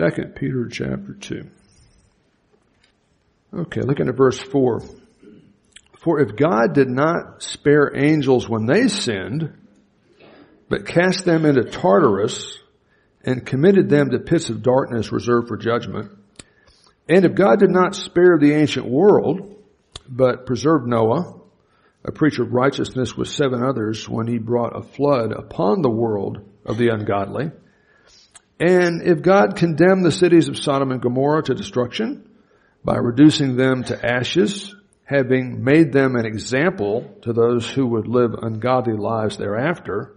Second Peter chapter 2. Okay, looking at verse 4. For if God did not spare angels when they sinned, but cast them into Tartarus and committed them to pits of darkness reserved for judgment, and if God did not spare the ancient world, but preserved Noah, a preacher of righteousness with seven others when he brought a flood upon the world of the ungodly, and if God condemned the cities of Sodom and Gomorrah to destruction by reducing them to ashes, having made them an example to those who would live ungodly lives thereafter,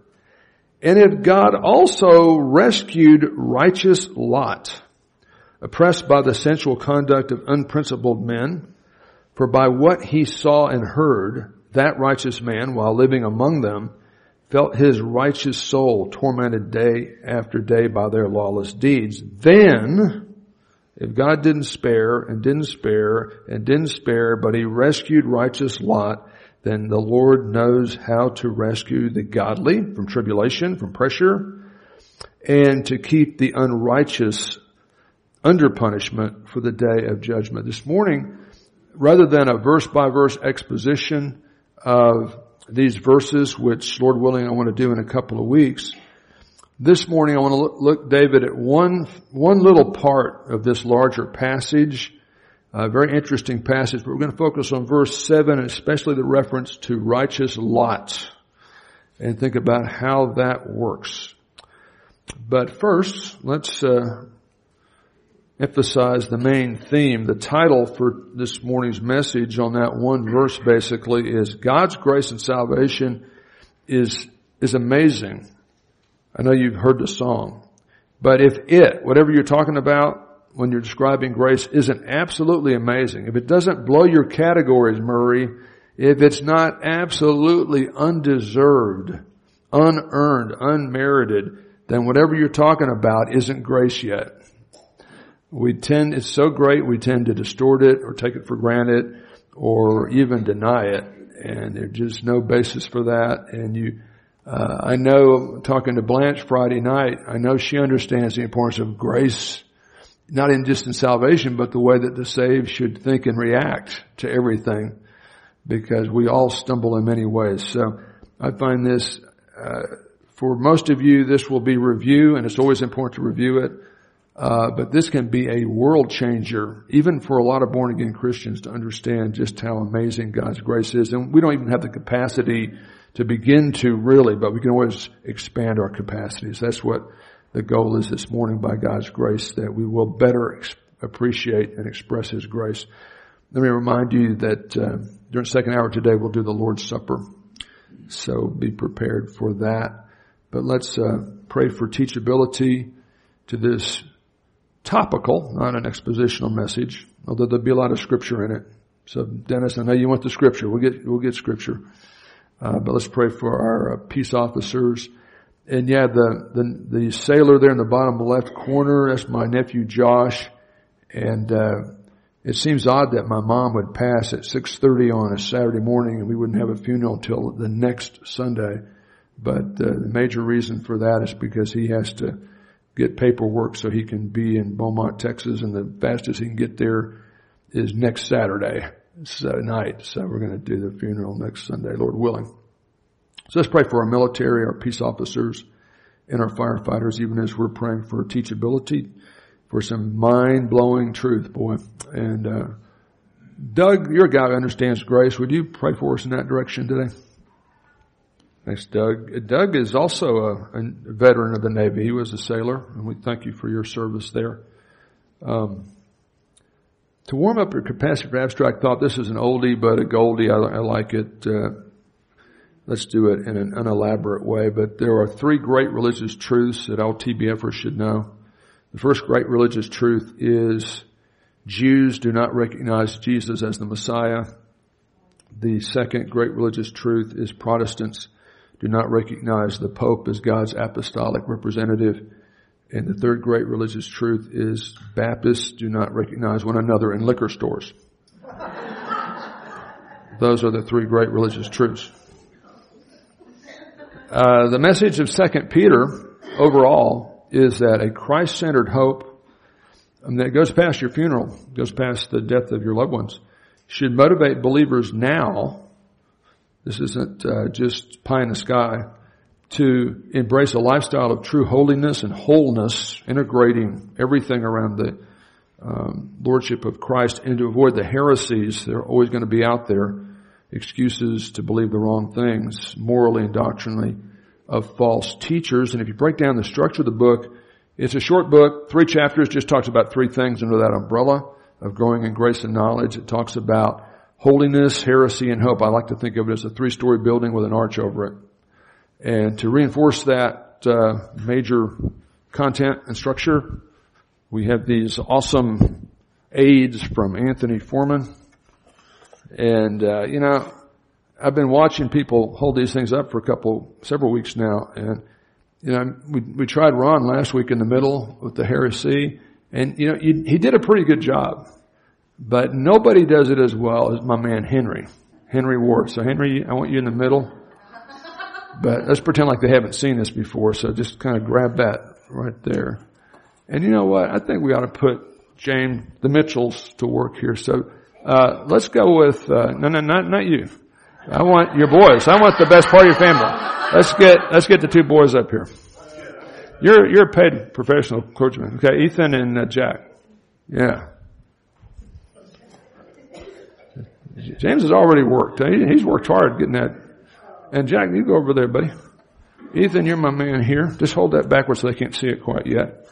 and if God also rescued righteous Lot, oppressed by the sensual conduct of unprincipled men, for by what he saw and heard, that righteous man, while living among them, felt his righteous soul tormented day after day by their lawless deeds. Then, if God didn't spare and didn't spare and didn't spare, but he rescued righteous Lot, then the Lord knows how to rescue the godly from tribulation, from pressure, and to keep the unrighteous under punishment for the day of judgment. This morning, rather than a verse by verse exposition of these verses, which Lord willing I want to do in a couple of weeks, this morning I want to look, David at one, one little part of this larger passage a very interesting passage, but we're going to focus on verse 7 and especially the reference to righteous Lot and think about how that works. But first, let's uh, emphasize the main theme. The title for this morning's message on that one verse basically is God's grace and salvation is, is amazing. I know you've heard the song, but if it, whatever you're talking about, when you're describing grace isn't absolutely amazing, if it doesn't blow your categories, Murray, if it's not absolutely undeserved, unearned, unmerited, then whatever you're talking about isn't grace yet. We tend, it's so great, we tend to distort it or take it for granted or even deny it. And there's just no basis for that. And you, uh, I know talking to Blanche Friday night, I know she understands the importance of grace not in just in salvation, but the way that the saved should think and react to everything because we all stumble in many ways. So I find this, uh, for most of you, this will be review and it's always important to review it. Uh, but this can be a world changer, even for a lot of born again Christians to understand just how amazing God's grace is. And we don't even have the capacity to begin to really, but we can always expand our capacities. That's what the goal is this morning by God's grace that we will better ex- appreciate and express His grace. Let me remind you that uh, during the second hour today we'll do the Lord's Supper. So be prepared for that. But let's uh, pray for teachability to this topical, not an expositional message, although there'll be a lot of scripture in it. So Dennis, I know you want the scripture. We'll get, we'll get scripture. Uh, but let's pray for our uh, peace officers and yeah, the, the, the sailor there in the bottom left corner, that's my nephew Josh. And, uh, it seems odd that my mom would pass at 6.30 on a Saturday morning and we wouldn't have a funeral until the next Sunday. But uh, the major reason for that is because he has to get paperwork so he can be in Beaumont, Texas, and the fastest he can get there is next Saturday so night. So we're going to do the funeral next Sunday, Lord willing. So let's pray for our military, our peace officers, and our firefighters, even as we're praying for teachability, for some mind-blowing truth, boy. And, uh, Doug, you're a guy who understands grace. Would you pray for us in that direction today? Thanks, Doug. Doug is also a, a veteran of the Navy. He was a sailor, and we thank you for your service there. Um, to warm up your capacity for abstract thought, this is an oldie but a goldie. I, I like it. Uh, Let's do it in an unelaborate way, but there are three great religious truths that all TBFers should know. The first great religious truth is Jews do not recognize Jesus as the Messiah. The second great religious truth is Protestants do not recognize the Pope as God's apostolic representative. And the third great religious truth is Baptists do not recognize one another in liquor stores. Those are the three great religious truths. Uh, the message of Second Peter overall is that a Christ-centered hope I that goes past your funeral, goes past the death of your loved ones, should motivate believers now. This isn't uh, just pie in the sky to embrace a lifestyle of true holiness and wholeness, integrating everything around the um, lordship of Christ, and to avoid the heresies that are always going to be out there, excuses to believe the wrong things, morally and doctrinally, of false teachers. And if you break down the structure of the book, it's a short book, three chapters, just talks about three things under that umbrella of growing in grace and knowledge. It talks about holiness, heresy, and hope. I like to think of it as a three-story building with an arch over it. And to reinforce that uh, major content and structure, we have these awesome aids from Anthony Foreman. And, uh, you know, I've been watching people hold these things up for a couple, several weeks now. And, you know, we, we tried Ron last week in the middle with the heresy. And, you know, he, he did a pretty good job. But nobody does it as well as my man Henry. Henry Ward. So Henry, I want you in the middle. But let's pretend like they haven't seen this before. So just kind of grab that right there. And you know what? I think we ought to put James, the Mitchells to work here. So, uh, let's go with, uh, no, no, not, not you. I want your boys. I want the best part of your family. Let's get, let's get the two boys up here. You're, you're a paid professional clergyman. Okay, Ethan and uh, Jack. Yeah. James has already worked. He's worked hard getting that. And Jack, you go over there, buddy. Ethan, you're my man here. Just hold that backwards so they can't see it quite yet.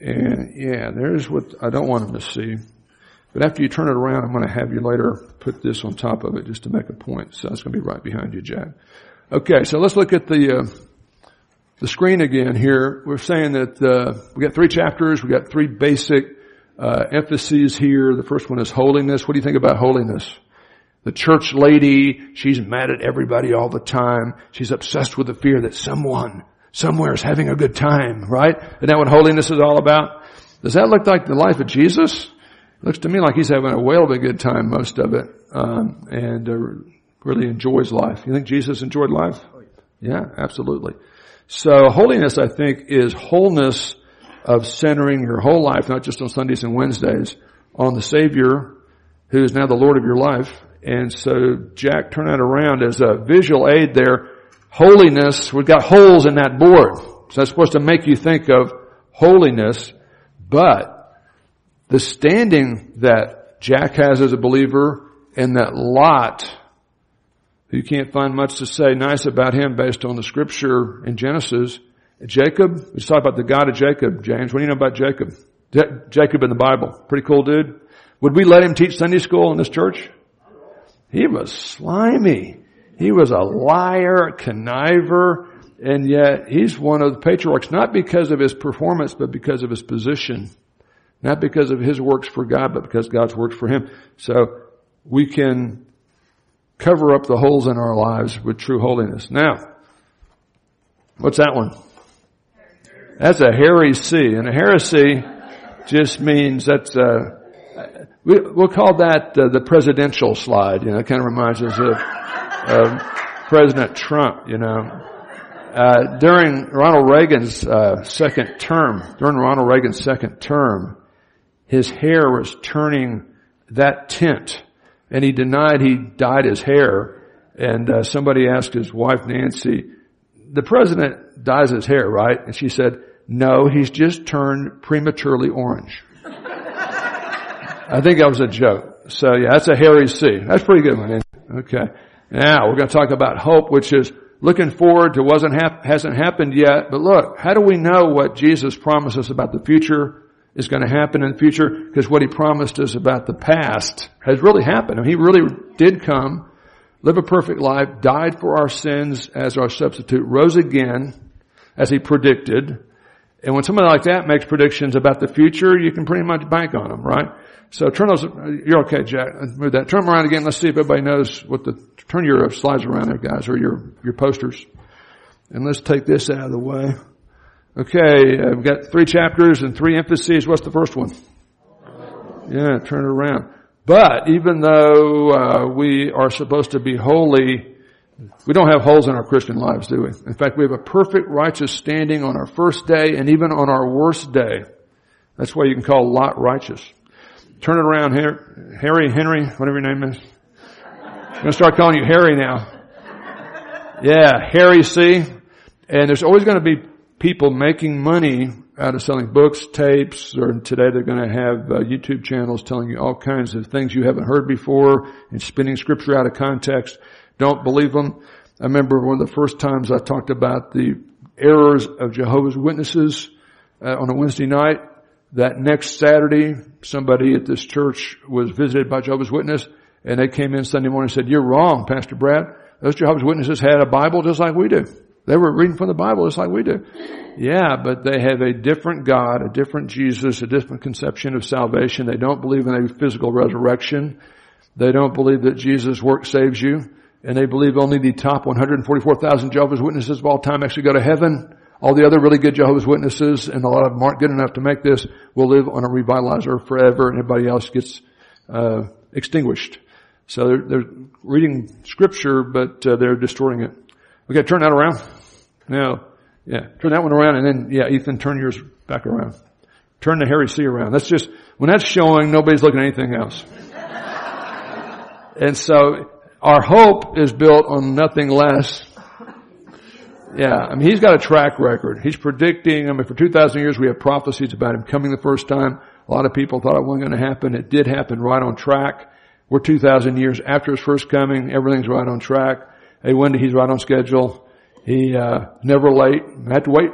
And yeah, there's what I don't want them to see. But after you turn it around, I'm going to have you later put this on top of it just to make a point. So that's going to be right behind you, Jack. Okay, so let's look at the uh, the screen again here. We're saying that uh, we got three chapters. We got three basic uh, emphases here. The first one is holiness. What do you think about holiness? The church lady, she's mad at everybody all the time. She's obsessed with the fear that someone, somewhere is having a good time, right? Isn't that what holiness is all about? Does that look like the life of Jesus? It looks to me like he's having a whale of a good time, most of it, um, and uh, really enjoys life. You think Jesus enjoyed life? Yeah, absolutely. So holiness, I think, is wholeness of centering your whole life, not just on Sundays and Wednesdays, on the Savior, who is now the Lord of your life. And so Jack turned that around as a visual aid there. Holiness, we've got holes in that board. So that's supposed to make you think of holiness, but the standing that Jack has as a believer and that Lot, who can't find much to say nice about him based on the scripture in Genesis, Jacob, let's talk about the God of Jacob, James. What do you know about Jacob? Jacob in the Bible. Pretty cool dude. Would we let him teach Sunday school in this church? He was slimy. He was a liar, a conniver, and yet he's one of the patriarchs, not because of his performance, but because of his position. Not because of his works for God, but because God's works for him. So we can cover up the holes in our lives with true holiness. Now, what's that one? That's a heresy. And a heresy just means that's a, we, will call that uh, the presidential slide. You know, it kind of reminds us of, of President Trump, you know. Uh, during Ronald Reagan's uh, second term, during Ronald Reagan's second term, his hair was turning that tint, and he denied he dyed his hair. And uh, somebody asked his wife Nancy, "The president dyes his hair, right?" And she said, "No, he's just turned prematurely orange." I think that was a joke. So yeah, that's a hairy C. That's pretty good one. Okay. Now we're going to talk about hope, which is looking forward to wasn't hap- hasn't happened yet. But look, how do we know what Jesus promised us about the future? is going to happen in the future because what he promised us about the past has really happened. I mean, he really did come, live a perfect life, died for our sins as our substitute, rose again as he predicted. And when somebody like that makes predictions about the future, you can pretty much bank on them, right? So turn those, you're okay, Jack. Move that. Turn them around again. Let's see if everybody knows what the, turn your slides around there, guys, or your, your posters. And let's take this out of the way. Okay, uh, we've got three chapters and three emphases. What's the first one? Yeah, turn it around. But even though uh, we are supposed to be holy, we don't have holes in our Christian lives, do we? In fact, we have a perfect righteous standing on our first day and even on our worst day. That's why you can call Lot righteous. Turn it around. Harry, Henry, whatever your name is. I'm going to start calling you Harry now. Yeah, Harry C. And there's always going to be people making money out of selling books, tapes, or today they're going to have uh, YouTube channels telling you all kinds of things you haven't heard before and spinning scripture out of context. Don't believe them. I remember one of the first times I talked about the errors of Jehovah's Witnesses uh, on a Wednesday night. That next Saturday, somebody at this church was visited by Jehovah's Witness and they came in Sunday morning and said, you're wrong, Pastor Brad. Those Jehovah's Witnesses had a Bible just like we do. They were reading from the Bible just like we do. Yeah, but they have a different God, a different Jesus, a different conception of salvation. They don't believe in a physical resurrection. They don't believe that Jesus' work saves you. And they believe only the top 144,000 Jehovah's Witnesses of all time actually go to heaven. All the other really good Jehovah's Witnesses, and a lot of them aren't good enough to make this, will live on a revitalizer forever, and everybody else gets uh, extinguished. So they're, they're, reading scripture, but uh, they're distorting it. Okay, turn that around. Now, yeah, turn that one around, and then yeah, Ethan, turn yours back around. Turn the Harry C around. That's just when that's showing, nobody's looking at anything else. and so our hope is built on nothing less. Yeah, I mean, he's got a track record. He's predicting, I mean, for 2,000 years we have prophecies about him coming the first time. A lot of people thought it wasn't going to happen. It did happen right on track. We're 2,000 years after his first coming. Everything's right on track. Hey, Wendy, he's right on schedule. He, uh, never late. We have to wait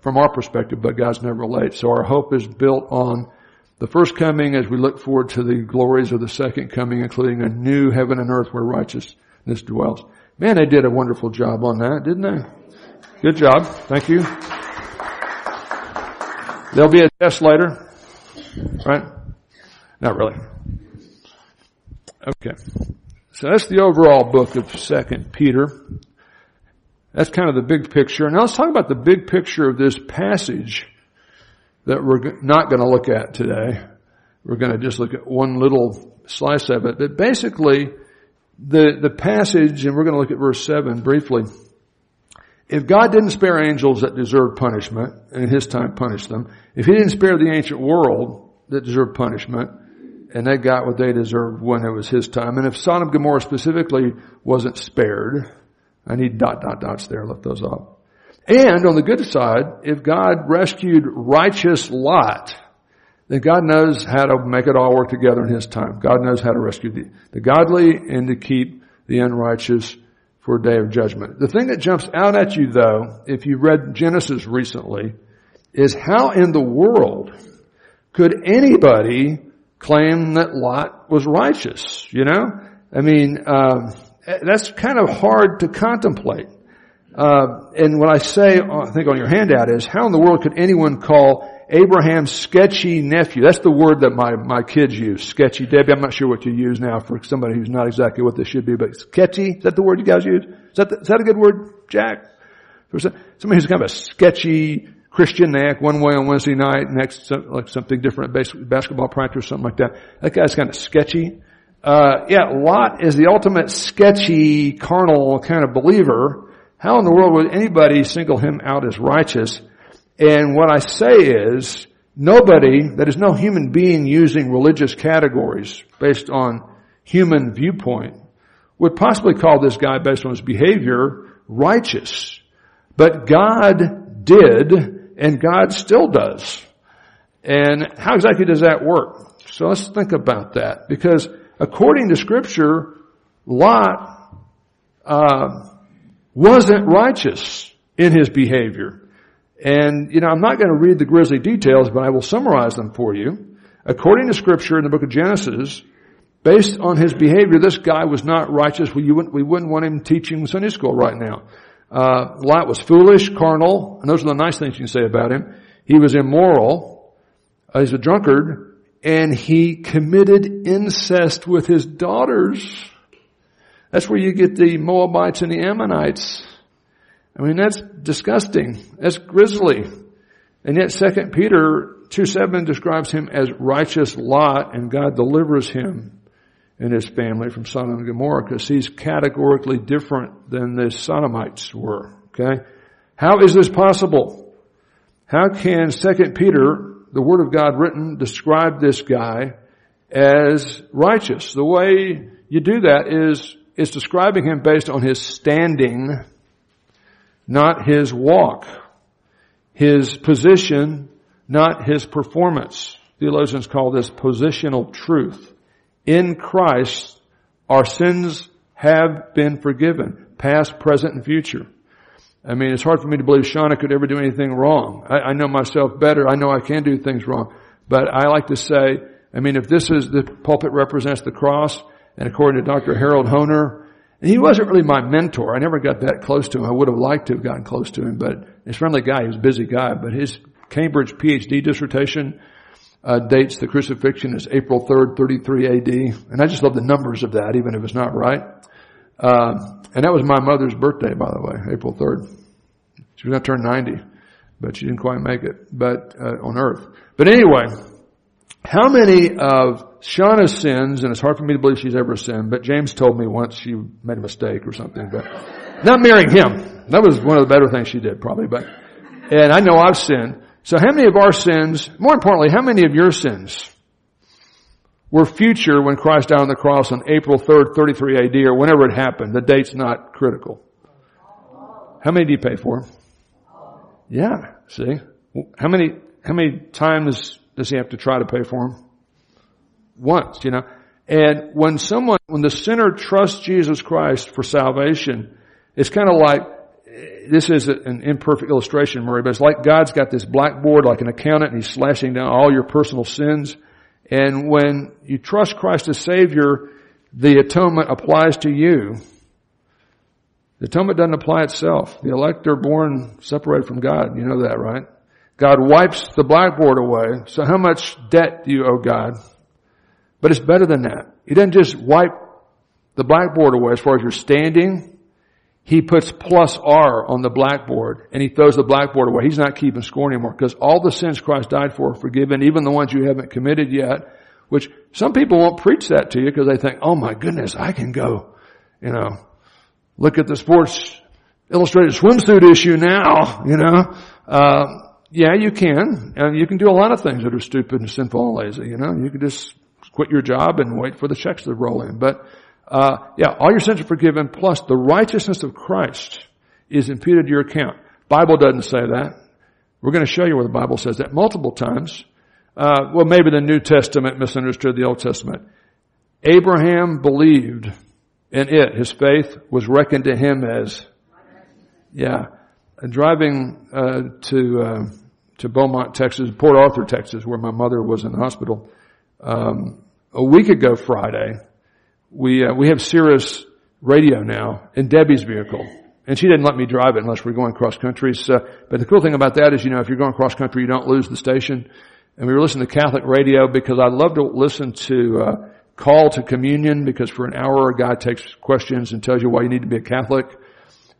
from our perspective, but God's never late. So our hope is built on the first coming as we look forward to the glories of the second coming, including a new heaven and earth where righteousness dwells. Man, they did a wonderful job on that, didn't they? Good job. Thank you. There'll be a test later. Right? Not really. Okay. So that's the overall book of Second Peter. That's kind of the big picture. Now let's talk about the big picture of this passage that we're not going to look at today. We're going to just look at one little slice of it. But basically, the, the passage, and we're going to look at verse 7 briefly. If God didn't spare angels that deserved punishment, and in His time punished them, if He didn't spare the ancient world that deserved punishment, and they got what they deserved when it was His time, and if Sodom and Gomorrah specifically wasn't spared, I need dot dot dots there, Lift those off. And on the good side, if God rescued righteous Lot, then God knows how to make it all work together in His time. God knows how to rescue the, the godly and to keep the unrighteous for a day of judgment. The thing that jumps out at you though, if you read Genesis recently, is how in the world could anybody claim that Lot was righteous? You know? I mean, um, that's kind of hard to contemplate. Uh, and what I say, uh, I think on your handout is, how in the world could anyone call Abraham's sketchy nephew? That's the word that my, my kids use. Sketchy. Debbie, I'm not sure what you use now for somebody who's not exactly what they should be, but sketchy? Is that the word you guys use? Is that, the, is that a good word, Jack? Somebody who's kind of a sketchy Christian, they act one way on Wednesday night, next like something different basketball practice or something like that. That guy's kind of sketchy. Uh, yeah, Lot is the ultimate sketchy, carnal kind of believer how in the world would anybody single him out as righteous? And what I say is, nobody, that is no human being using religious categories based on human viewpoint, would possibly call this guy based on his behavior righteous. But God did, and God still does. And how exactly does that work? So let's think about that. Because according to scripture, Lot, uh, wasn't righteous in his behavior. And, you know, I'm not going to read the grisly details, but I will summarize them for you. According to scripture in the book of Genesis, based on his behavior, this guy was not righteous. We wouldn't, we wouldn't want him teaching Sunday school right now. Uh, Lot was foolish, carnal, and those are the nice things you can say about him. He was immoral. Uh, he's a drunkard, and he committed incest with his daughters. That's where you get the Moabites and the Ammonites. I mean, that's disgusting. That's grisly. And yet 2 Peter 2 7 describes him as righteous Lot and God delivers him and his family from Sodom and Gomorrah because he's categorically different than the Sodomites were. Okay? How is this possible? How can 2 Peter the Word of God written describe this guy as righteous. The way you do that is, is describing him based on his standing, not his walk. His position, not his performance. Theologians call this positional truth. In Christ, our sins have been forgiven, past, present, and future. I mean, it's hard for me to believe Shauna could ever do anything wrong. I, I know myself better. I know I can do things wrong. But I like to say, I mean, if this is the pulpit represents the cross, and according to Dr. Harold Hoehner, and he wasn't really my mentor. I never got that close to him. I would have liked to have gotten close to him, but he's a friendly guy. He's a busy guy, but his Cambridge PhD dissertation uh, dates the crucifixion as April 3rd, 33 AD. And I just love the numbers of that, even if it's not right. Uh, and that was my mother's birthday, by the way, April 3rd. She was going to turn 90, but she didn't quite make it, but, uh, on earth. But anyway, how many of Shauna's sins, and it's hard for me to believe she's ever sinned, but James told me once she made a mistake or something, but not marrying him. That was one of the better things she did probably, but, and I know I've sinned. So how many of our sins, more importantly, how many of your sins were future when Christ died on the cross on April 3rd, 33 AD or whenever it happened? The date's not critical. How many do you pay for? Yeah, see? How many, how many times does he have to try to pay for them? Once, you know. And when someone, when the sinner trusts Jesus Christ for salvation, it's kind of like, this is an imperfect illustration, Murray, but it's like God's got this blackboard like an accountant and he's slashing down all your personal sins. And when you trust Christ as Savior, the atonement applies to you. The atonement doesn't apply itself. The elect are born separated from God. You know that, right? God wipes the blackboard away. So how much debt do you owe God? But it's better than that. He doesn't just wipe the blackboard away as far as your standing. He puts plus R on the blackboard and he throws the blackboard away. He's not keeping score anymore because all the sins Christ died for are forgiven, even the ones you haven't committed yet, which some people won't preach that to you because they think, oh my goodness, I can go, you know, look at the sports illustrated swimsuit issue now, you know. Uh, yeah, you can. And you can do a lot of things that are stupid and sinful and lazy, you know. You can just quit your job and wait for the checks to roll in. But, uh, yeah, all your sins are forgiven plus the righteousness of Christ is imputed to your account. Bible doesn't say that. We're going to show you where the Bible says that multiple times. Uh, well, maybe the New Testament misunderstood the Old Testament. Abraham believed in it. His faith was reckoned to him as, yeah driving uh, to uh, to Beaumont, Texas, Port Arthur, Texas, where my mother was in the hospital. Um, a week ago Friday, we uh, we have Sirius radio now in Debbie's vehicle, and she didn't let me drive it unless we're going cross country. So, but the cool thing about that is, you know, if you're going cross country, you don't lose the station. And we were listening to Catholic radio because I love to listen to uh, call to communion because for an hour a guy takes questions and tells you why you need to be a Catholic.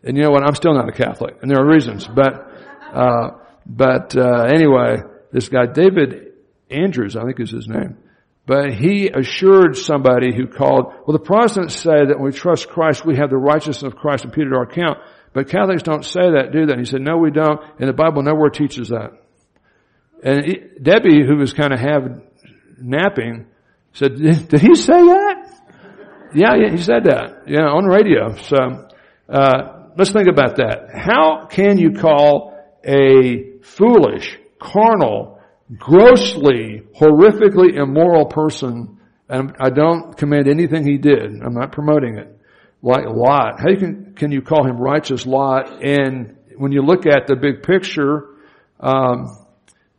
And you know what? I'm still not a Catholic, and there are reasons. But, uh, but uh, anyway, this guy David Anders, I think is his name. But he assured somebody who called, well, the Protestants say that when we trust Christ, we have the righteousness of Christ imputed to our account. But Catholics don't say that, do they? He said, no, we don't. And the Bible nowhere teaches that. And he, Debbie, who was kind of half napping, said, did he say that? yeah, yeah, he said that. Yeah, on radio. So, uh, let's think about that. How can you call a foolish, carnal, grossly, horrifically immoral person, and I don't commend anything he did, I'm not promoting it, like Lot. How can, can you call him righteous Lot? And when you look at the big picture, um,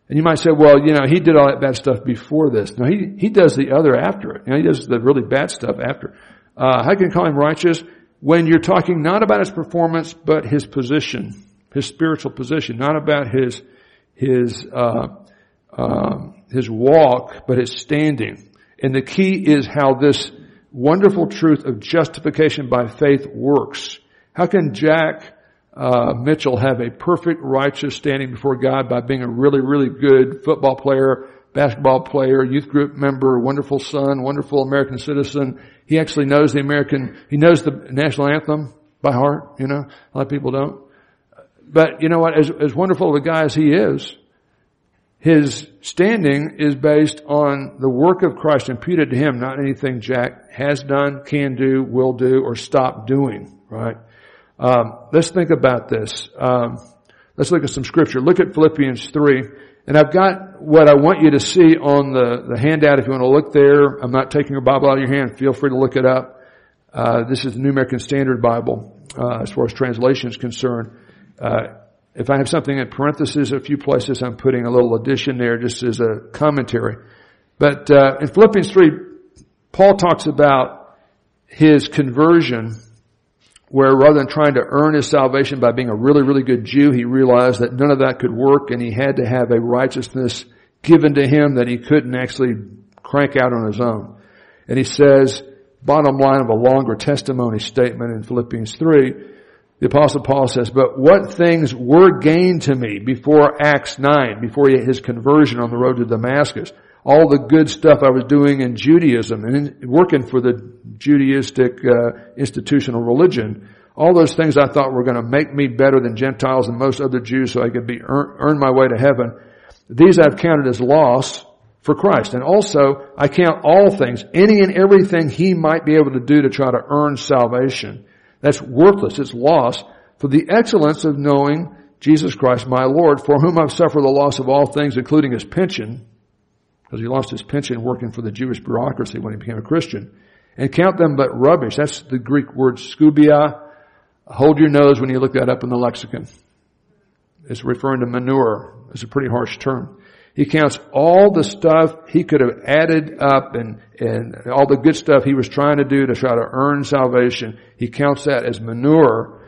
and you might say, well, you know, he did all that bad stuff before this. No, he, he does the other after it. You know, he does the really bad stuff after. Uh, how can you call him righteous? when you're talking not about his performance, but his position, his spiritual position, not about his, his, uh, uh, his walk, but his standing. And the key is how this wonderful truth of justification by faith works. How can Jack uh, Mitchell have a perfect righteous standing before God by being a really, really good football player, basketball player, youth group member, wonderful son, wonderful American citizen, he actually knows the American, he knows the national anthem by heart, you know. A lot of people don't. But you know what, as, as wonderful of a guy as he is, his standing is based on the work of Christ imputed to him, not anything Jack has done, can do, will do, or stop doing, right? Um, let's think about this. Um, let's look at some scripture. Look at Philippians 3. And I've got what I want you to see on the, the handout if you want to look there. I'm not taking your Bible out of your hand. Feel free to look it up. Uh, this is the New American Standard Bible, uh, as far as translation is concerned. Uh, if I have something in parentheses, a few places I'm putting a little addition there just as a commentary. But uh, in Philippians 3, Paul talks about his conversion where rather than trying to earn his salvation by being a really, really good Jew, he realized that none of that could work and he had to have a righteousness given to him that he couldn't actually crank out on his own. And he says, bottom line of a longer testimony statement in Philippians 3, the apostle Paul says, but what things were gained to me before Acts 9, before his conversion on the road to Damascus? All the good stuff I was doing in Judaism and working for the Judaistic uh, institutional religion. All those things I thought were going to make me better than Gentiles and most other Jews so I could be earn, earn my way to heaven. These I've counted as loss for Christ. And also, I count all things, any and everything he might be able to do to try to earn salvation that's worthless. It's loss for the excellence of knowing Jesus Christ, my Lord, for whom I've suffered the loss of all things, including his pension, because he lost his pension working for the Jewish bureaucracy when he became a Christian, and count them but rubbish. That's the Greek word skubia. Hold your nose when you look that up in the lexicon. It's referring to manure. It's a pretty harsh term. He counts all the stuff he could have added up and, and all the good stuff he was trying to do to try to earn salvation. He counts that as manure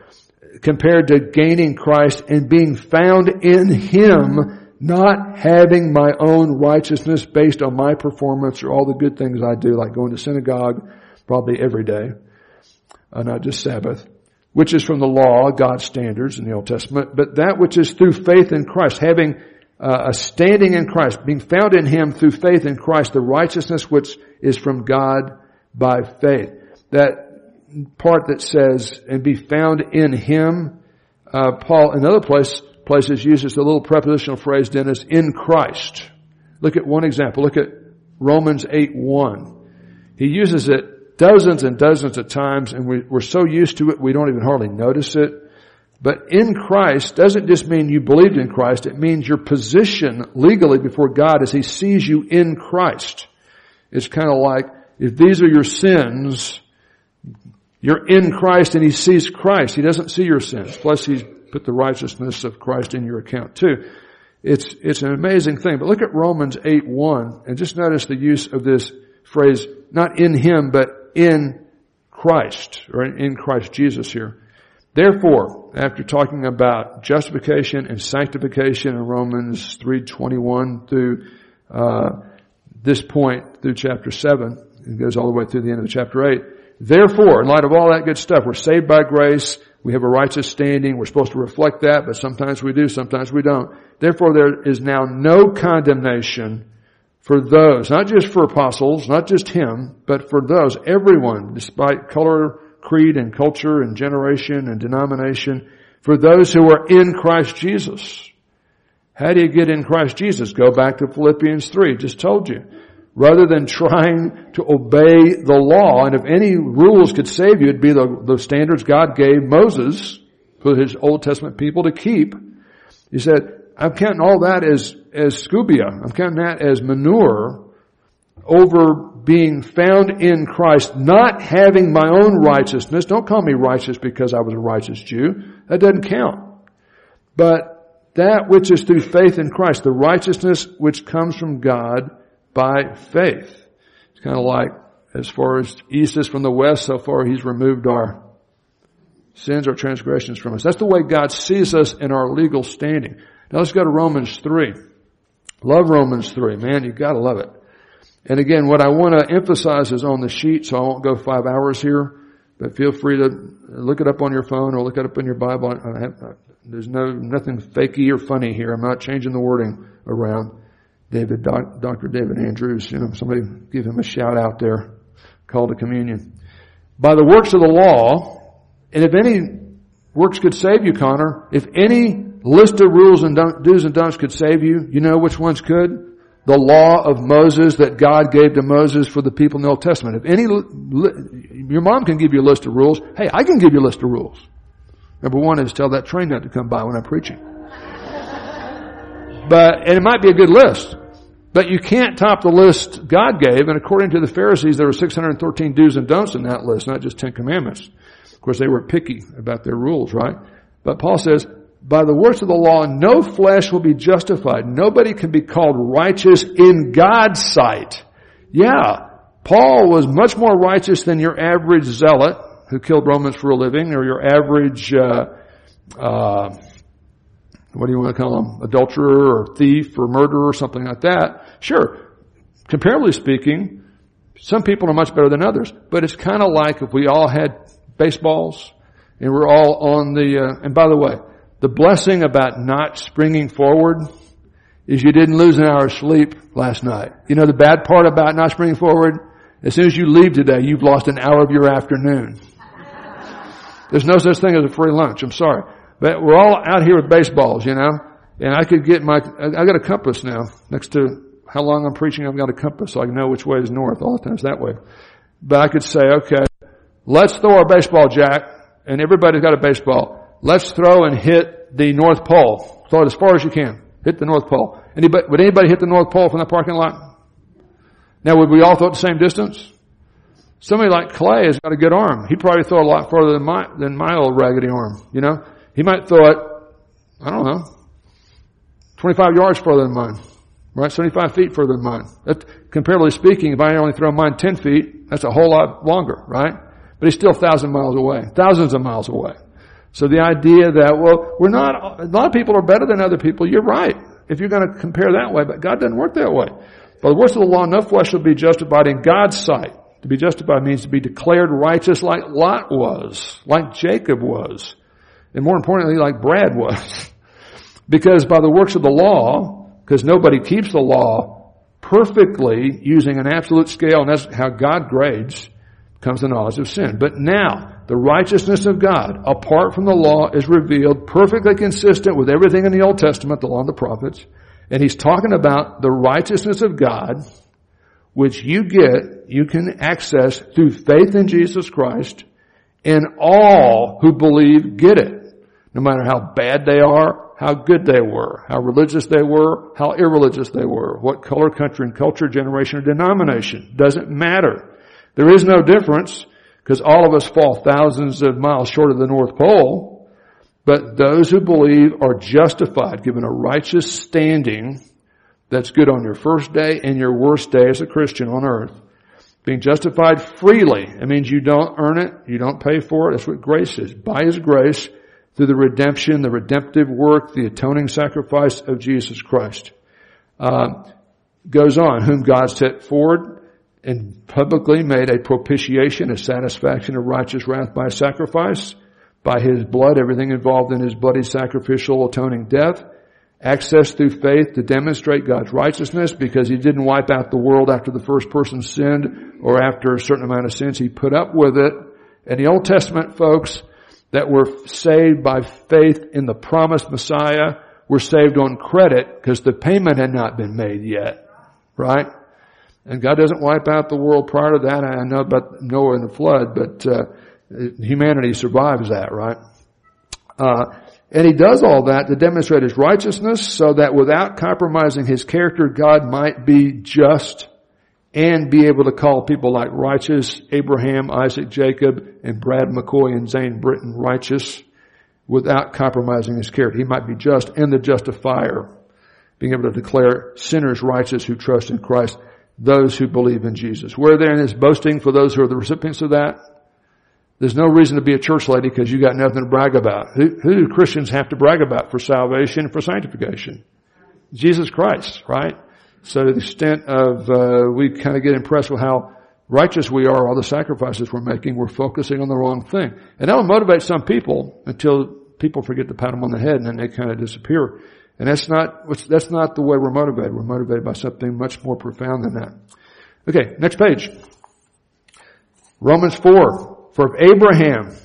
compared to gaining Christ and being found in Him, not having my own righteousness based on my performance or all the good things I do, like going to synagogue probably every day, uh, not just Sabbath, which is from the law, God's standards in the Old Testament, but that which is through faith in Christ, having uh, a standing in Christ, being found in Him through faith in Christ, the righteousness which is from God by faith. That part that says, and be found in Him, uh, Paul in other place, places uses the little prepositional phrase, Dennis, in Christ. Look at one example. Look at Romans 8 1. He uses it dozens and dozens of times and we, we're so used to it we don't even hardly notice it. But in Christ doesn't just mean you believed in Christ, it means your position legally before God as He sees you in Christ. It's kind of like, if these are your sins, you're in Christ and He sees Christ. He doesn't see your sins. Plus He's put the righteousness of Christ in your account too. It's, it's an amazing thing. But look at Romans 8 1 and just notice the use of this phrase, not in Him, but in Christ, or in Christ Jesus here. Therefore, after talking about justification and sanctification in Romans 3.21 through uh, this point through chapter 7, it goes all the way through the end of chapter 8. Therefore, in light of all that good stuff, we're saved by grace, we have a righteous standing, we're supposed to reflect that, but sometimes we do, sometimes we don't. Therefore, there is now no condemnation for those, not just for apostles, not just him, but for those, everyone, despite color, creed and culture and generation and denomination for those who are in Christ Jesus. How do you get in Christ Jesus? Go back to Philippians 3, just told you. Rather than trying to obey the law, and if any rules could save you, it'd be the, the standards God gave Moses for his Old Testament people to keep. He said, I'm counting all that as, as scubia. I'm counting that as manure over being found in Christ, not having my own righteousness. Don't call me righteous because I was a righteous Jew. That doesn't count. But that which is through faith in Christ, the righteousness which comes from God by faith. It's kind of like as far as east is from the west, so far he's removed our sins or transgressions from us. That's the way God sees us in our legal standing. Now let's go to Romans 3. Love Romans 3. Man, you gotta love it. And again, what I want to emphasize is on the sheet, so I won't go five hours here, but feel free to look it up on your phone or look it up in your Bible. Have, there's no, nothing fakey or funny here. I'm not changing the wording around. David, doc, Dr. David Anders, you know, somebody give him a shout out there, call to communion. By the works of the law, and if any works could save you, Connor, if any list of rules and do's and don'ts could save you, you know which ones could? The law of Moses that God gave to Moses for the people in the Old Testament. If any, your mom can give you a list of rules. Hey, I can give you a list of rules. Number one is tell that train not to come by when I'm preaching. But, and it might be a good list. But you can't top the list God gave, and according to the Pharisees, there were 613 do's and don'ts in that list, not just 10 commandments. Of course, they were picky about their rules, right? But Paul says, by the works of the law, no flesh will be justified. Nobody can be called righteous in God's sight. Yeah, Paul was much more righteous than your average zealot who killed Romans for a living, or your average, uh, uh, what do you want to call them, adulterer or thief or murderer or something like that. Sure, comparatively speaking, some people are much better than others, but it's kind of like if we all had baseballs and we're all on the, uh, and by the way, the blessing about not springing forward is you didn't lose an hour's sleep last night. You know the bad part about not springing forward? As soon as you leave today, you've lost an hour of your afternoon. There's no such thing as a free lunch. I'm sorry. But we're all out here with baseballs, you know? And I could get my, I got a compass now. Next to how long I'm preaching, I've got a compass so I can know which way is north. All the times that way. But I could say, okay, let's throw our baseball jack, and everybody's got a baseball. Let's throw and hit the North Pole. Throw it as far as you can. Hit the North Pole. Anybody, would anybody hit the North Pole from the parking lot? Now, would we all throw the same distance? Somebody like Clay has got a good arm. He'd probably throw a lot further than my, than my old raggedy arm, you know? He might throw it, I don't know, 25 yards further than mine. Right? 75 feet further than mine. That, comparatively speaking, if I only throw mine 10 feet, that's a whole lot longer, right? But he's still a thousand miles away, thousands of miles away. So the idea that, well, we're not, a lot of people are better than other people, you're right. If you're going to compare that way, but God doesn't work that way. By the works of the law, no flesh will be justified in God's sight. To be justified means to be declared righteous like Lot was, like Jacob was, and more importantly, like Brad was. because by the works of the law, because nobody keeps the law perfectly using an absolute scale, and that's how God grades, comes the knowledge of sin. But now, the righteousness of God, apart from the law, is revealed perfectly consistent with everything in the Old Testament, the law and the prophets. And he's talking about the righteousness of God, which you get, you can access through faith in Jesus Christ, and all who believe get it. No matter how bad they are, how good they were, how religious they were, how irreligious they were, what color, country, and culture, generation, or denomination. Doesn't matter. There is no difference, because all of us fall thousands of miles short of the North Pole, but those who believe are justified, given a righteous standing that's good on your first day and your worst day as a Christian on earth. Being justified freely. It means you don't earn it. You don't pay for it. That's what grace is. By His grace, through the redemption, the redemptive work, the atoning sacrifice of Jesus Christ. Uh, goes on, whom God set forward and publicly made a propitiation, a satisfaction of righteous wrath by sacrifice, by His blood, everything involved in His bloody sacrificial atoning death, access through faith to demonstrate God's righteousness because He didn't wipe out the world after the first person sinned or after a certain amount of sins. He put up with it. And the Old Testament folks that were saved by faith in the promised Messiah were saved on credit because the payment had not been made yet. Right? And God doesn't wipe out the world prior to that. I know about Noah and the flood, but uh, humanity survives that, right? Uh, and he does all that to demonstrate his righteousness so that without compromising his character, God might be just and be able to call people like righteous, Abraham, Isaac, Jacob, and Brad McCoy and Zane Britton righteous without compromising his character. He might be just and the justifier, being able to declare sinners righteous who trust in Christ, those who believe in Jesus. Where there is boasting for those who are the recipients of that, there's no reason to be a church lady because you got nothing to brag about. Who, who do Christians have to brag about for salvation, for sanctification? Jesus Christ, right? So to the extent of, uh, we kind of get impressed with how righteous we are, all the sacrifices we're making, we're focusing on the wrong thing. And that'll motivate some people until people forget to pat them on the head and then they kind of disappear. And that's not, that's not the way we're motivated. We're motivated by something much more profound than that. Okay, next page. Romans 4. For Abraham,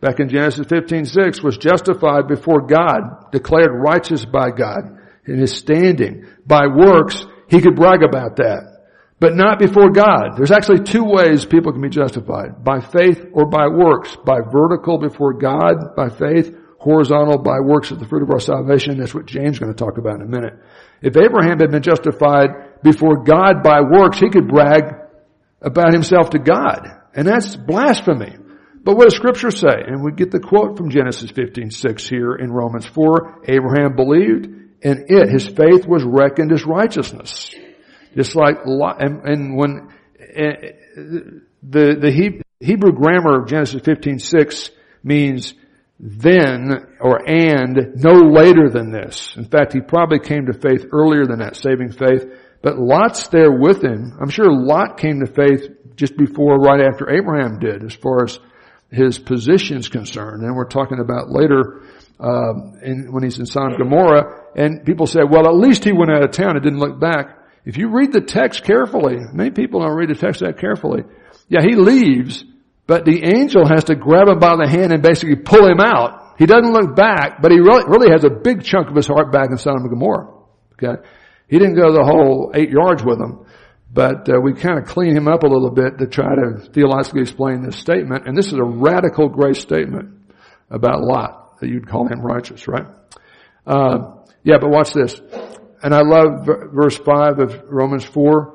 back in Genesis 15, 6, was justified before God, declared righteous by God in his standing. By works, he could brag about that. But not before God. There's actually two ways people can be justified. By faith or by works. By vertical before God, by faith, horizontal by works of the fruit of our salvation. That's what James is going to talk about in a minute. If Abraham had been justified before God by works, he could brag about himself to God. And that's blasphemy. But what does scripture say? And we get the quote from Genesis 15, 6 here in Romans 4. Abraham believed and it, his faith was reckoned as righteousness. Just like, and, and when, eh, the, the Hebrew grammar of Genesis 15, 6 means then or and no later than this. In fact, he probably came to faith earlier than that, saving faith. But Lot's there with him. I'm sure Lot came to faith just before, right after Abraham did, as far as his position is concerned. And we're talking about later, um, in, when he's in Sodom and Gomorrah. And people say, well, at least he went out of town and didn't look back. If you read the text carefully, many people don't read the text that carefully. Yeah, he leaves, but the angel has to grab him by the hand and basically pull him out. He doesn't look back, but he really, really has a big chunk of his heart back in Sodom and Gomorrah. Okay? He didn't go the whole eight yards with him, but uh, we kind of clean him up a little bit to try to theologically explain this statement. And this is a radical grace statement about Lot, that you'd call him righteous, right? Uh, yeah, but watch this. And I love verse 5 of Romans 4.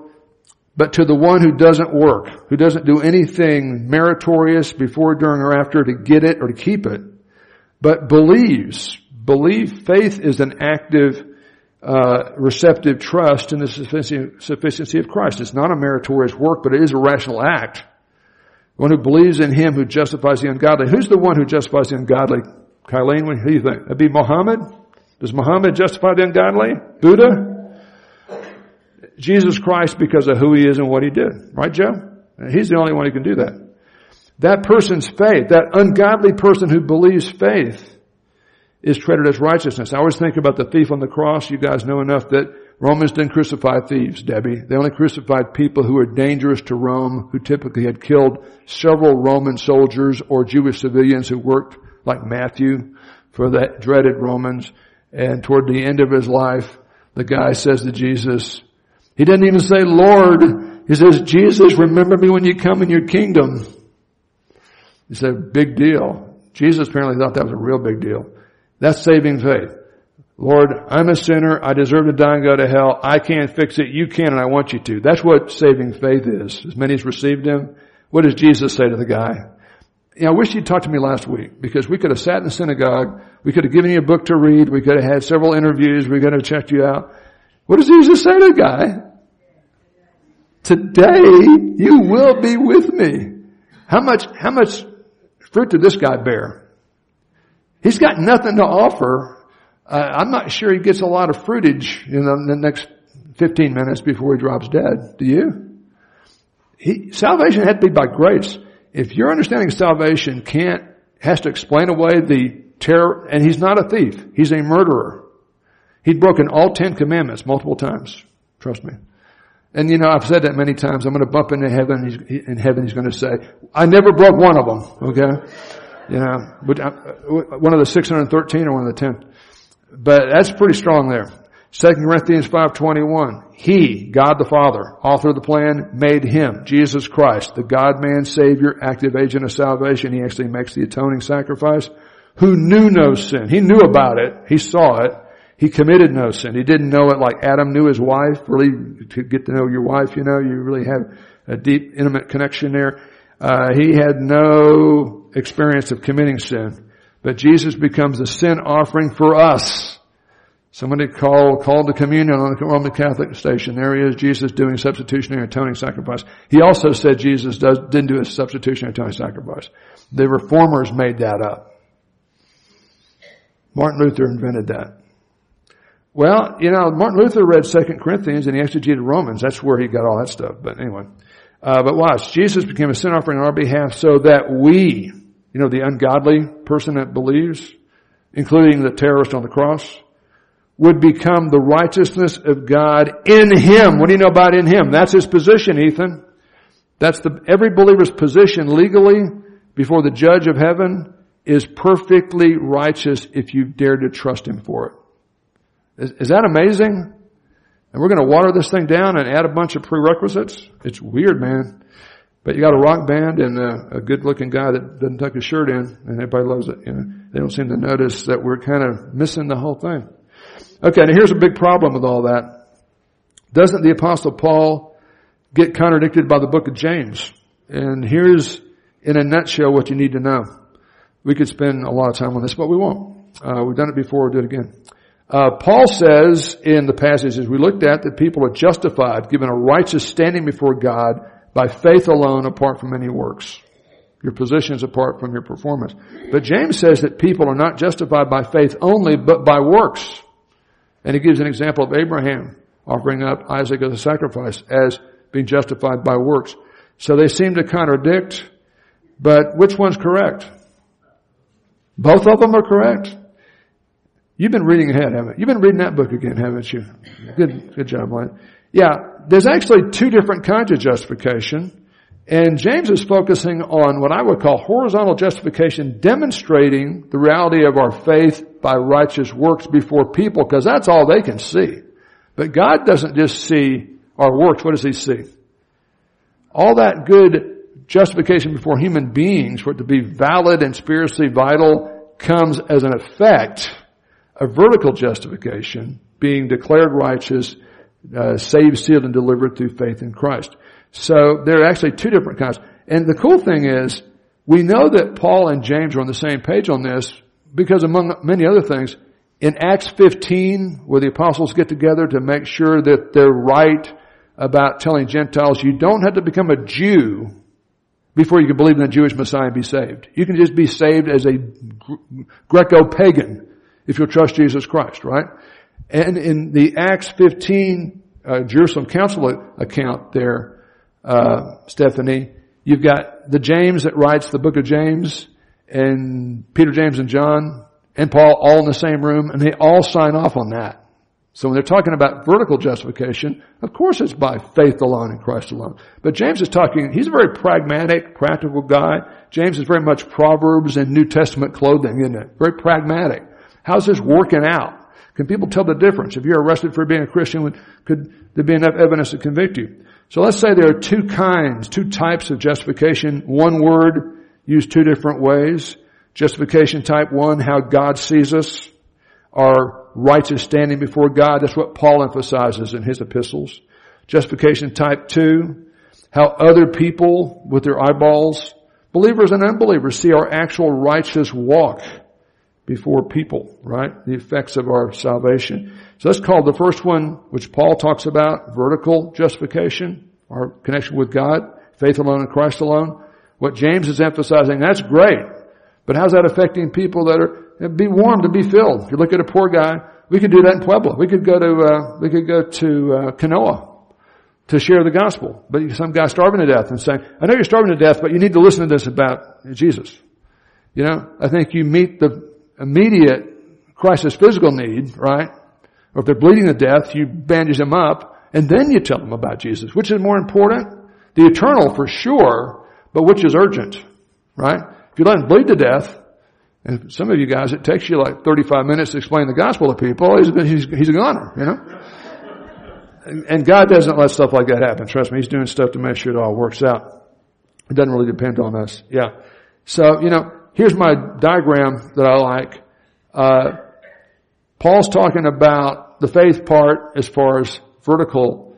But to the one who doesn't work, who doesn't do anything meritorious before, during, or after to get it or to keep it, but believes, believe, faith is an active, uh, receptive trust in the sufficiency of Christ. It's not a meritorious work, but it is a rational act. One who believes in Him who justifies the ungodly. Who's the one who justifies the ungodly? Kylene, what do you think? That'd be Muhammad? Does Muhammad justify the ungodly? Buddha? Jesus Christ because of who he is and what he did. Right, Joe? He's the only one who can do that. That person's faith, that ungodly person who believes faith, is treated as righteousness. I always think about the thief on the cross. You guys know enough that Romans didn't crucify thieves, Debbie. They only crucified people who were dangerous to Rome, who typically had killed several Roman soldiers or Jewish civilians who worked like Matthew for the dreaded Romans. And toward the end of his life, the guy says to Jesus, he doesn't even say Lord. He says, Jesus, remember me when you come in your kingdom. He said, big deal. Jesus apparently thought that was a real big deal. That's saving faith. Lord, I'm a sinner. I deserve to die and go to hell. I can't fix it. You can and I want you to. That's what saving faith is. As many as received him. What does Jesus say to the guy? know, I wish you'd talked to me last week because we could have sat in the synagogue. We could have given you a book to read. We could have had several interviews. We could have checked you out. What does Jesus say to the guy? Today you will be with me. How much, how much fruit did this guy bear? He's got nothing to offer. Uh, I'm not sure he gets a lot of fruitage in the, in the next 15 minutes before he drops dead. Do you? He, salvation had to be by grace if your understanding of salvation can't, has to explain away the terror, and he's not a thief. He's a murderer. He'd broken all ten commandments multiple times. Trust me. And you know, I've said that many times. I'm going to bump into heaven. He's, in heaven, he's going to say, I never broke one of them. Okay. You know, but uh, one of the 613 or one of the 10. But that's pretty strong there. 2 Corinthians 5.21. He, God the Father, author of the plan, made Him, Jesus Christ, the God-man Savior, active agent of salvation. He actually makes the atoning sacrifice. Who knew no sin. He knew about it. He saw it. He committed no sin. He didn't know it like Adam knew his wife. Really, to get to know your wife, you know, you really have a deep, intimate connection there. Uh, he had no experience of committing sin. But Jesus becomes a sin offering for us. Somebody called, called the communion on the Roman Catholic station. There he is, Jesus doing substitutionary atoning sacrifice. He also said Jesus does, didn't do a substitutionary atoning sacrifice. The reformers made that up. Martin Luther invented that. Well, you know, Martin Luther read 2 Corinthians and he exegeted Romans. That's where he got all that stuff. But anyway. Uh, but watch. Jesus became a sin offering on our behalf so that we, you know, the ungodly person that believes, including the terrorist on the cross, would become the righteousness of God in Him. What do you know about in Him? That's His position, Ethan. That's the, every believer's position legally before the judge of heaven is perfectly righteous if you dare to trust Him for it. Is, is that amazing? And we're going to water this thing down and add a bunch of prerequisites? It's weird, man. But you got a rock band and a, a good looking guy that doesn't tuck his shirt in and everybody loves it. You know, they don't seem to notice that we're kind of missing the whole thing. Okay, now here's a big problem with all that. Doesn't the apostle Paul get contradicted by the book of James? And here's in a nutshell what you need to know. We could spend a lot of time on this, but we won't. Uh, we've done it before, we'll do it again. Uh, Paul says in the passages we looked at that people are justified, given a righteous standing before God by faith alone apart from any works. Your position is apart from your performance. But James says that people are not justified by faith only, but by works. And he gives an example of Abraham offering up Isaac as a sacrifice as being justified by works. So they seem to contradict, but which one's correct? Both of them are correct. You've been reading ahead, haven't you? You've been reading that book again, haven't you? Good, good job, Lynn. Yeah, there's actually two different kinds of justification. And James is focusing on what I would call horizontal justification, demonstrating the reality of our faith by righteous works before people, because that's all they can see. But God doesn't just see our works. What does He see? All that good justification before human beings for it to be valid and spiritually vital comes as an effect of vertical justification, being declared righteous, uh, saved, sealed, and delivered through faith in Christ. So there are actually two different kinds. And the cool thing is, we know that Paul and James are on the same page on this because among many other things, in Acts 15, where the apostles get together to make sure that they're right about telling Gentiles, you don't have to become a Jew before you can believe in the Jewish Messiah and be saved. You can just be saved as a Greco-pagan if you'll trust Jesus Christ, right? And in the Acts 15 uh, Jerusalem Council account there, uh, Stephanie, you've got the James that writes the book of James, and Peter, James, and John, and Paul all in the same room, and they all sign off on that. So when they're talking about vertical justification, of course it's by faith alone in Christ alone. But James is talking, he's a very pragmatic, practical guy. James is very much Proverbs and New Testament clothing, isn't it? Very pragmatic. How's this working out? Can people tell the difference? If you're arrested for being a Christian, could there be enough evidence to convict you? So let's say there are two kinds, two types of justification. One word used two different ways. Justification type one, how God sees us, our righteous standing before God. That's what Paul emphasizes in his epistles. Justification type two, how other people with their eyeballs, believers and unbelievers, see our actual righteous walk before people, right? The effects of our salvation. So that's called the first one, which Paul talks about, vertical justification, our connection with God, faith alone in Christ alone. What James is emphasizing, that's great. But how's that affecting people that are, be warm to be filled? If you look at a poor guy, we could do that in Pueblo. We could go to, uh, we could go to, uh, Kanoa to share the gospel. But some guy starving to death and saying, I know you're starving to death, but you need to listen to this about Jesus. You know, I think you meet the immediate crisis physical need, right? Or if they're bleeding to death, you bandage them up and then you tell them about Jesus. Which is more important? The eternal for sure, but which is urgent, right? If you let them bleed to death, and some of you guys, it takes you like 35 minutes to explain the gospel to people, he's, he's, he's a goner, you know? And God doesn't let stuff like that happen. Trust me, He's doing stuff to make sure it all works out. It doesn't really depend on us. Yeah. So, you know, Here's my diagram that I like. Uh, Paul's talking about the faith part as far as vertical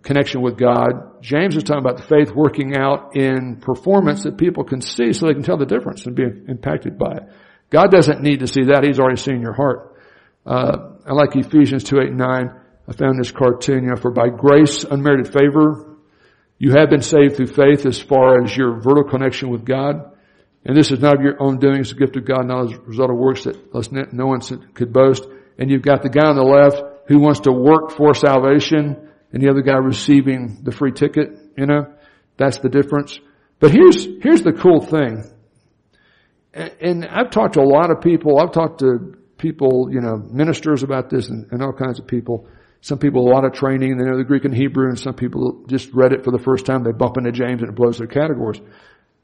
connection with God. James is talking about the faith working out in performance that people can see so they can tell the difference and be impacted by it. God doesn't need to see that. He's already seen your heart. Uh, I like Ephesians 2, 8, 9. I found this cartoon, you know, for by grace, unmerited favor, you have been saved through faith as far as your vertical connection with God. And this is not of your own doing, it's a gift of God, not as a result of works that no one could boast. And you've got the guy on the left who wants to work for salvation and the other guy receiving the free ticket, you know? That's the difference. But here's, here's the cool thing. And I've talked to a lot of people, I've talked to people, you know, ministers about this and, and all kinds of people. Some people a lot of training, they know the Greek and Hebrew, and some people just read it for the first time, they bump into James and it blows their categories.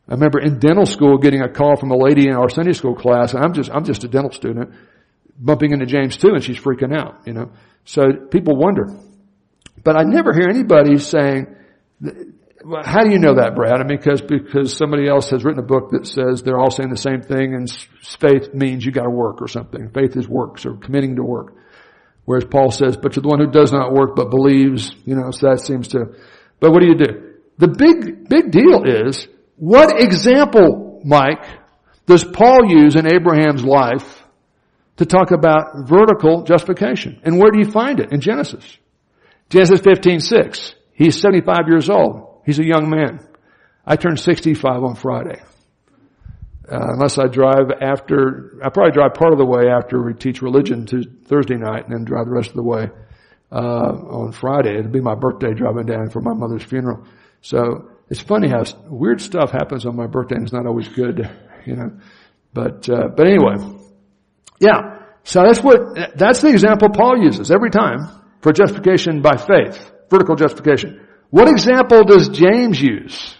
I remember in dental school getting a call from a lady in our Sunday school class, and I'm just, I'm just a dental student, bumping into James too, and she's freaking out, you know. So people wonder. But I never hear anybody saying, well, how do you know that, Brad? I mean, because, because somebody else has written a book that says they're all saying the same thing and faith means you gotta work or something. Faith is works or committing to work. Whereas Paul says, but you're the one who does not work but believes, you know, so that seems to, but what do you do? The big, big deal is, what example, Mike, does Paul use in Abraham's life to talk about vertical justification? And where do you find it? In Genesis. Genesis 15, 6. He's 75 years old. He's a young man. I turned 65 on Friday. Uh, unless I drive after, I probably drive part of the way after we teach religion to Thursday night and then drive the rest of the way, uh, on Friday. It'll be my birthday driving down for my mother's funeral. So it's funny how weird stuff happens on my birthday and it's not always good, you know. But, uh, but anyway. Yeah. So that's what, that's the example Paul uses every time for justification by faith. Vertical justification. What example does James use?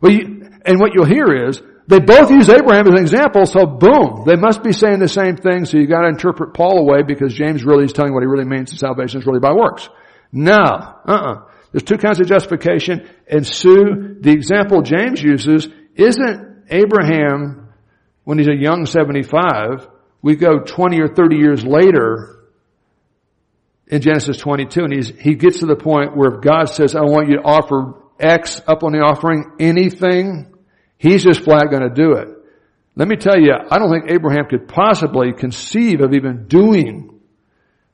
Well, you, and what you'll hear is, they both use Abraham as an example, so boom, they must be saying the same thing, so you gotta interpret Paul away because James really is telling what he really means salvation is really by works. No, uh-uh. There's two kinds of justification. And Sue, the example James uses isn't Abraham when he's a young 75. We go 20 or 30 years later in Genesis 22 and he's, he gets to the point where if God says, I want you to offer X up on the offering, anything, he's just flat going to do it. Let me tell you, I don't think Abraham could possibly conceive of even doing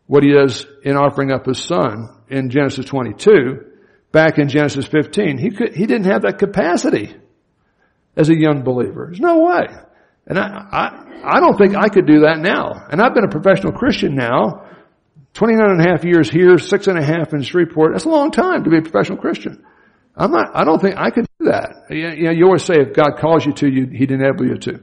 what he does in offering up his son in Genesis 22 back in Genesis 15. He could, he didn't have that capacity as a young believer. There's no way. And I, I, I don't think I could do that now. And I've been a professional Christian now, 29 and a half years here, six and a half in Shreveport. That's a long time to be a professional Christian. I'm not, I don't think I could do that. You, know, you always say if God calls you to, you, He'd enable you to.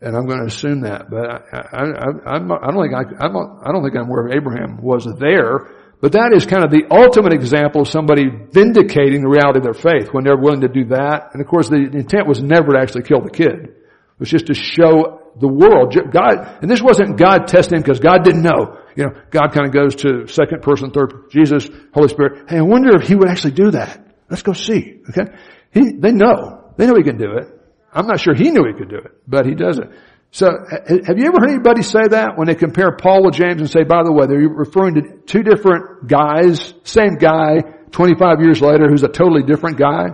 And I'm going to assume that, but I, I, I, I don't think I, I don't, I don't think I'm where Abraham was there, but that is kind of the ultimate example of somebody vindicating the reality of their faith when they're willing to do that. And of course the intent was never to actually kill the kid. It was just to show the world. God, and this wasn't God testing him because God didn't know. You know, God kind of goes to second person, third, Jesus, Holy Spirit. Hey, I wonder if He would actually do that. Let's go see. Okay? He, they know. They know He can do it. I'm not sure He knew He could do it, but He does it. So, have you ever heard anybody say that when they compare Paul with James and say, by the way, they're referring to two different guys, same guy, 25 years later, who's a totally different guy?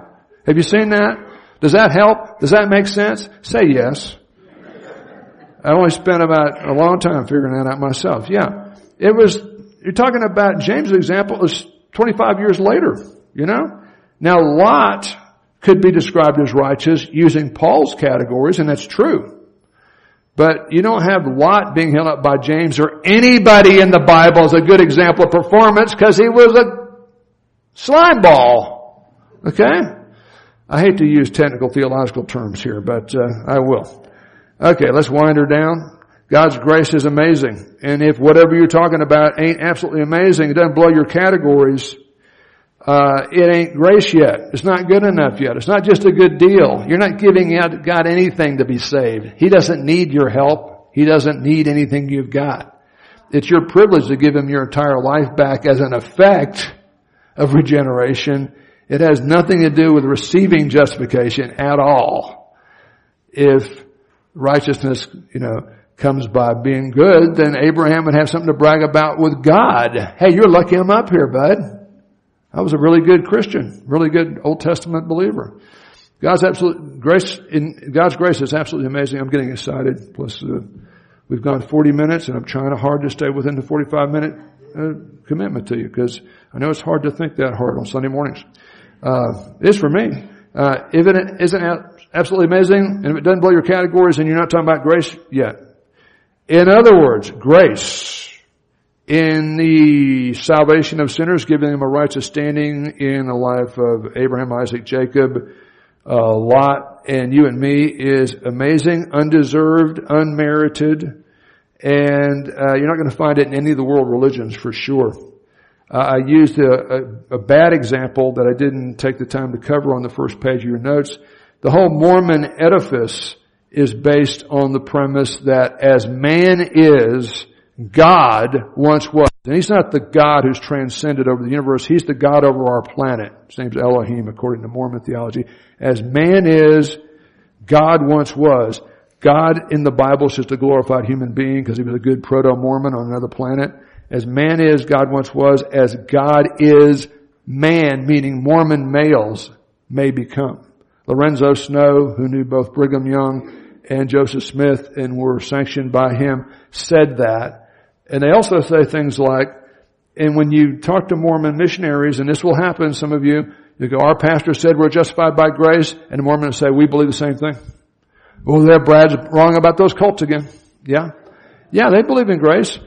Have you seen that? Does that help? Does that make sense? Say yes. I only spent about a long time figuring that out myself. Yeah. It was, you're talking about James' example was 25 years later, you know? Now Lot could be described as righteous using Paul's categories, and that's true. But you don't have Lot being held up by James or anybody in the Bible as a good example of performance because he was a slime ball. Okay? I hate to use technical theological terms here, but uh, I will. Okay, let's wind her down. God's grace is amazing. And if whatever you're talking about ain't absolutely amazing, it doesn't blow your categories, uh, it ain't grace yet. It's not good enough yet. It's not just a good deal. You're not giving God anything to be saved. He doesn't need your help. He doesn't need anything you've got. It's your privilege to give Him your entire life back as an effect of regeneration. It has nothing to do with receiving justification at all. If righteousness, you know, comes by being good, then Abraham would have something to brag about with God. Hey, you're lucky I'm up here, bud. I was a really good Christian, really good Old Testament believer. God's absolute grace, in God's grace is absolutely amazing. I'm getting excited. Plus, uh, we've gone 40 minutes and I'm trying hard to stay within the 45 minute uh, commitment to you because I know it's hard to think that hard on Sunday mornings. Uh, it is for me. Uh, if it isn't absolutely amazing and if it doesn't blow your categories and you're not talking about grace yet. In other words, grace in the salvation of sinners, giving them a righteous standing in the life of Abraham, Isaac, Jacob, uh, Lot, and you and me is amazing, undeserved, unmerited, and uh, you're not going to find it in any of the world religions for sure. I used a, a, a, bad example that I didn't take the time to cover on the first page of your notes. the whole Mormon edifice is based on the premise that as man is, God once was. And he's not the God who's transcended over the universe. He's the God over our planet. His name's Elohim according to Mormon theology. As man is, God once was. God in the Bible is just a glorified human being because he was a good proto-Mormon on another planet. As man is, God once was. As God is, man, meaning Mormon males, may become. Lorenzo Snow, who knew both Brigham Young and Joseph Smith and were sanctioned by him, said that. And they also say things like, and when you talk to Mormon missionaries, and this will happen, some of you, you go, our pastor said we're justified by grace, and the Mormons say, we believe the same thing. Well, there Brad's wrong about those cults again. Yeah? Yeah, they believe in grace.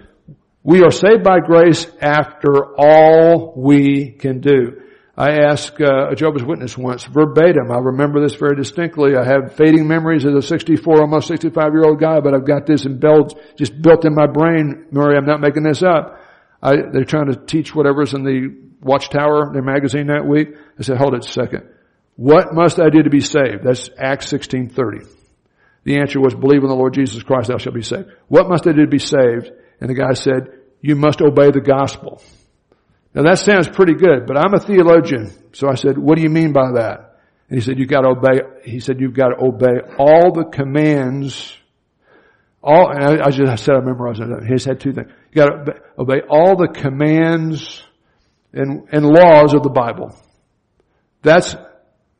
We are saved by grace after all we can do. I asked uh, a Jehovah's Witness once, verbatim. I remember this very distinctly. I have fading memories as a 64, almost 65 year old guy, but I've got this embelled, just built in my brain. Murray, I'm not making this up. I, they're trying to teach whatever's in the Watchtower, their magazine that week. I said, hold it a second. What must I do to be saved? That's Acts 1630. The answer was, believe in the Lord Jesus Christ, thou shalt be saved. What must I do to be saved? And the guy said, you must obey the gospel. Now that sounds pretty good, but I'm a theologian. So I said, what do you mean by that? And he said, you've got to obey, he said, you've got to obey all the commands, all, and I, I just said I memorized it. He said two things. you've got to obey all the commands and, and laws of the Bible. That's,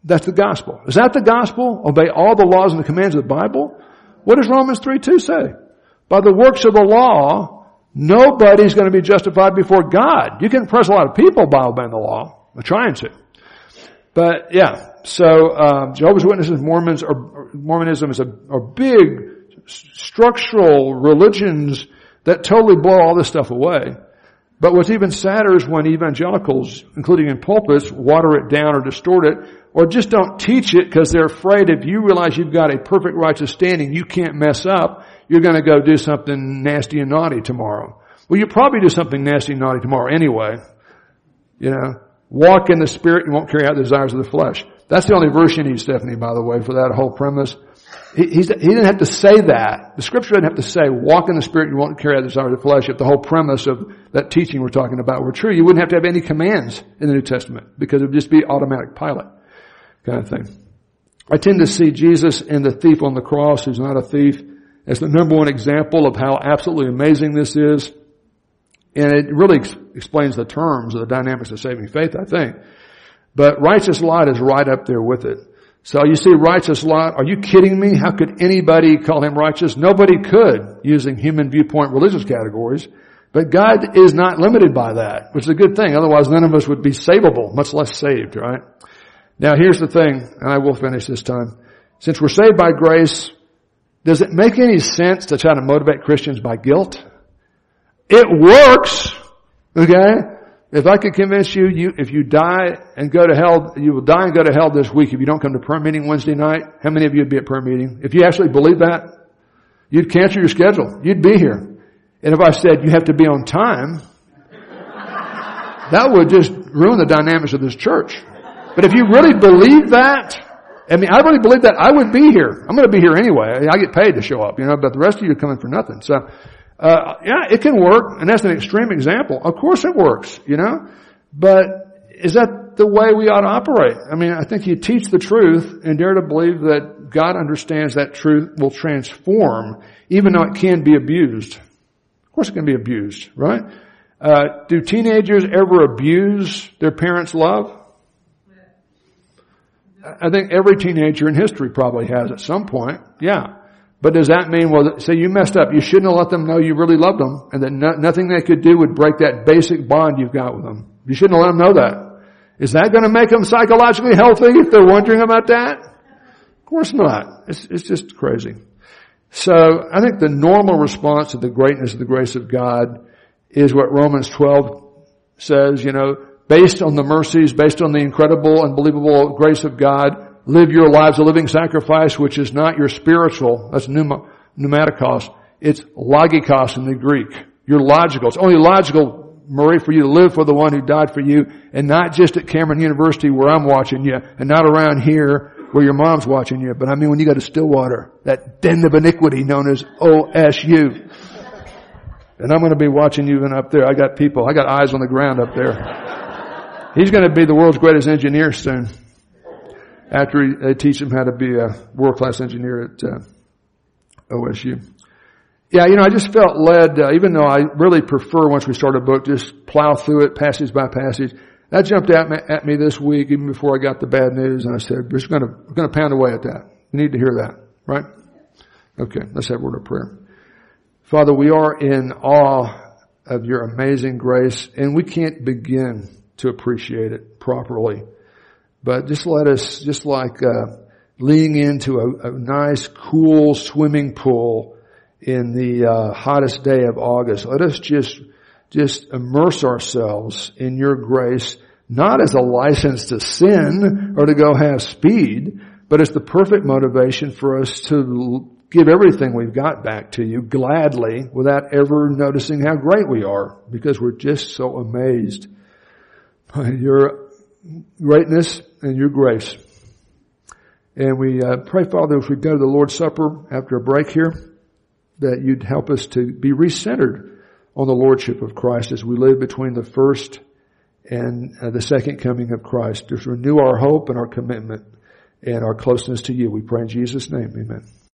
that's the gospel. Is that the gospel? Obey all the laws and the commands of the Bible? What does Romans 3 2 say? By the works of the law, Nobody's going to be justified before God. You can impress a lot of people by obeying the law. I'm trying to. But yeah, so um, Jehovah's Witnesses, Mormons, or Mormonism is a, are big structural religions that totally blow all this stuff away. But what's even sadder is when evangelicals, including in pulpits, water it down or distort it, or just don't teach it because they're afraid if you realize you've got a perfect righteous standing, you can't mess up you're going to go do something nasty and naughty tomorrow. Well, you probably do something nasty and naughty tomorrow anyway. You know, walk in the spirit, and won't carry out the desires of the flesh. That's the only verse you need, Stephanie, by the way, for that whole premise. He, he didn't have to say that. The scripture didn't have to say, walk in the spirit, you won't carry out the desires of the flesh. If the whole premise of that teaching we're talking about were true, you wouldn't have to have any commands in the New Testament because it would just be automatic pilot kind of thing. I tend to see Jesus and the thief on the cross who's not a thief as the number one example of how absolutely amazing this is. And it really ex- explains the terms of the dynamics of saving faith, I think. But righteous Lot is right up there with it. So you see righteous Lot, are you kidding me? How could anybody call him righteous? Nobody could using human viewpoint religious categories. But God is not limited by that, which is a good thing. Otherwise none of us would be savable, much less saved, right? Now here's the thing, and I will finish this time. Since we're saved by grace, does it make any sense to try to motivate Christians by guilt? It works. Okay? If I could convince you, you, if you die and go to hell, you will die and go to hell this week if you don't come to prayer meeting Wednesday night. How many of you would be at prayer meeting? If you actually believe that, you'd cancel your schedule. You'd be here. And if I said you have to be on time, that would just ruin the dynamics of this church. But if you really believe that, I mean, I really believe that I would be here. I'm going to be here anyway. I get paid to show up, you know, but the rest of you are coming for nothing. So, uh, yeah, it can work, and that's an extreme example. Of course it works, you know, but is that the way we ought to operate? I mean, I think you teach the truth and dare to believe that God understands that truth will transform, even though it can be abused. Of course it can be abused, right? Uh, do teenagers ever abuse their parents' love? I think every teenager in history probably has at some point. Yeah. But does that mean, well, say you messed up, you shouldn't have let them know you really loved them and that no, nothing they could do would break that basic bond you've got with them. You shouldn't have let them know that. Is that going to make them psychologically healthy if they're wondering about that? Of course not. It's, it's just crazy. So I think the normal response to the greatness of the grace of God is what Romans 12 says, you know, based on the mercies, based on the incredible, unbelievable grace of God, live your lives a living sacrifice, which is not your spiritual, that's pneumatikos, it's logikos in the Greek. You're logical. It's only logical, Murray, for you to live for the one who died for you, and not just at Cameron University where I'm watching you, and not around here where your mom's watching you, but I mean when you go to Stillwater, that den of iniquity known as OSU. And I'm going to be watching you even up there. I got people, I got eyes on the ground up there. He's going to be the world's greatest engineer soon. After he, they teach him how to be a world class engineer at uh, OSU. Yeah, you know, I just felt led, uh, even though I really prefer once we start a book, just plow through it passage by passage. That jumped me, at me this week, even before I got the bad news, and I said, we're just gonna, we're gonna pound away at that. You need to hear that, right? Okay, let's have a word of prayer. Father, we are in awe of your amazing grace, and we can't begin to appreciate it properly. But just let us, just like, uh, leaning into a, a nice, cool swimming pool in the uh, hottest day of August. Let us just just immerse ourselves in your grace, not as a license to sin or to go have speed, but as the perfect motivation for us to give everything we've got back to you gladly without ever noticing how great we are because we're just so amazed by your greatness and your grace. And we uh, pray, Father, if we go to the Lord's Supper after a break here, that you'd help us to be recentered on the Lordship of Christ as we live between the first and uh, the second coming of Christ. To renew our hope and our commitment and our closeness to you. We pray in Jesus' name. Amen.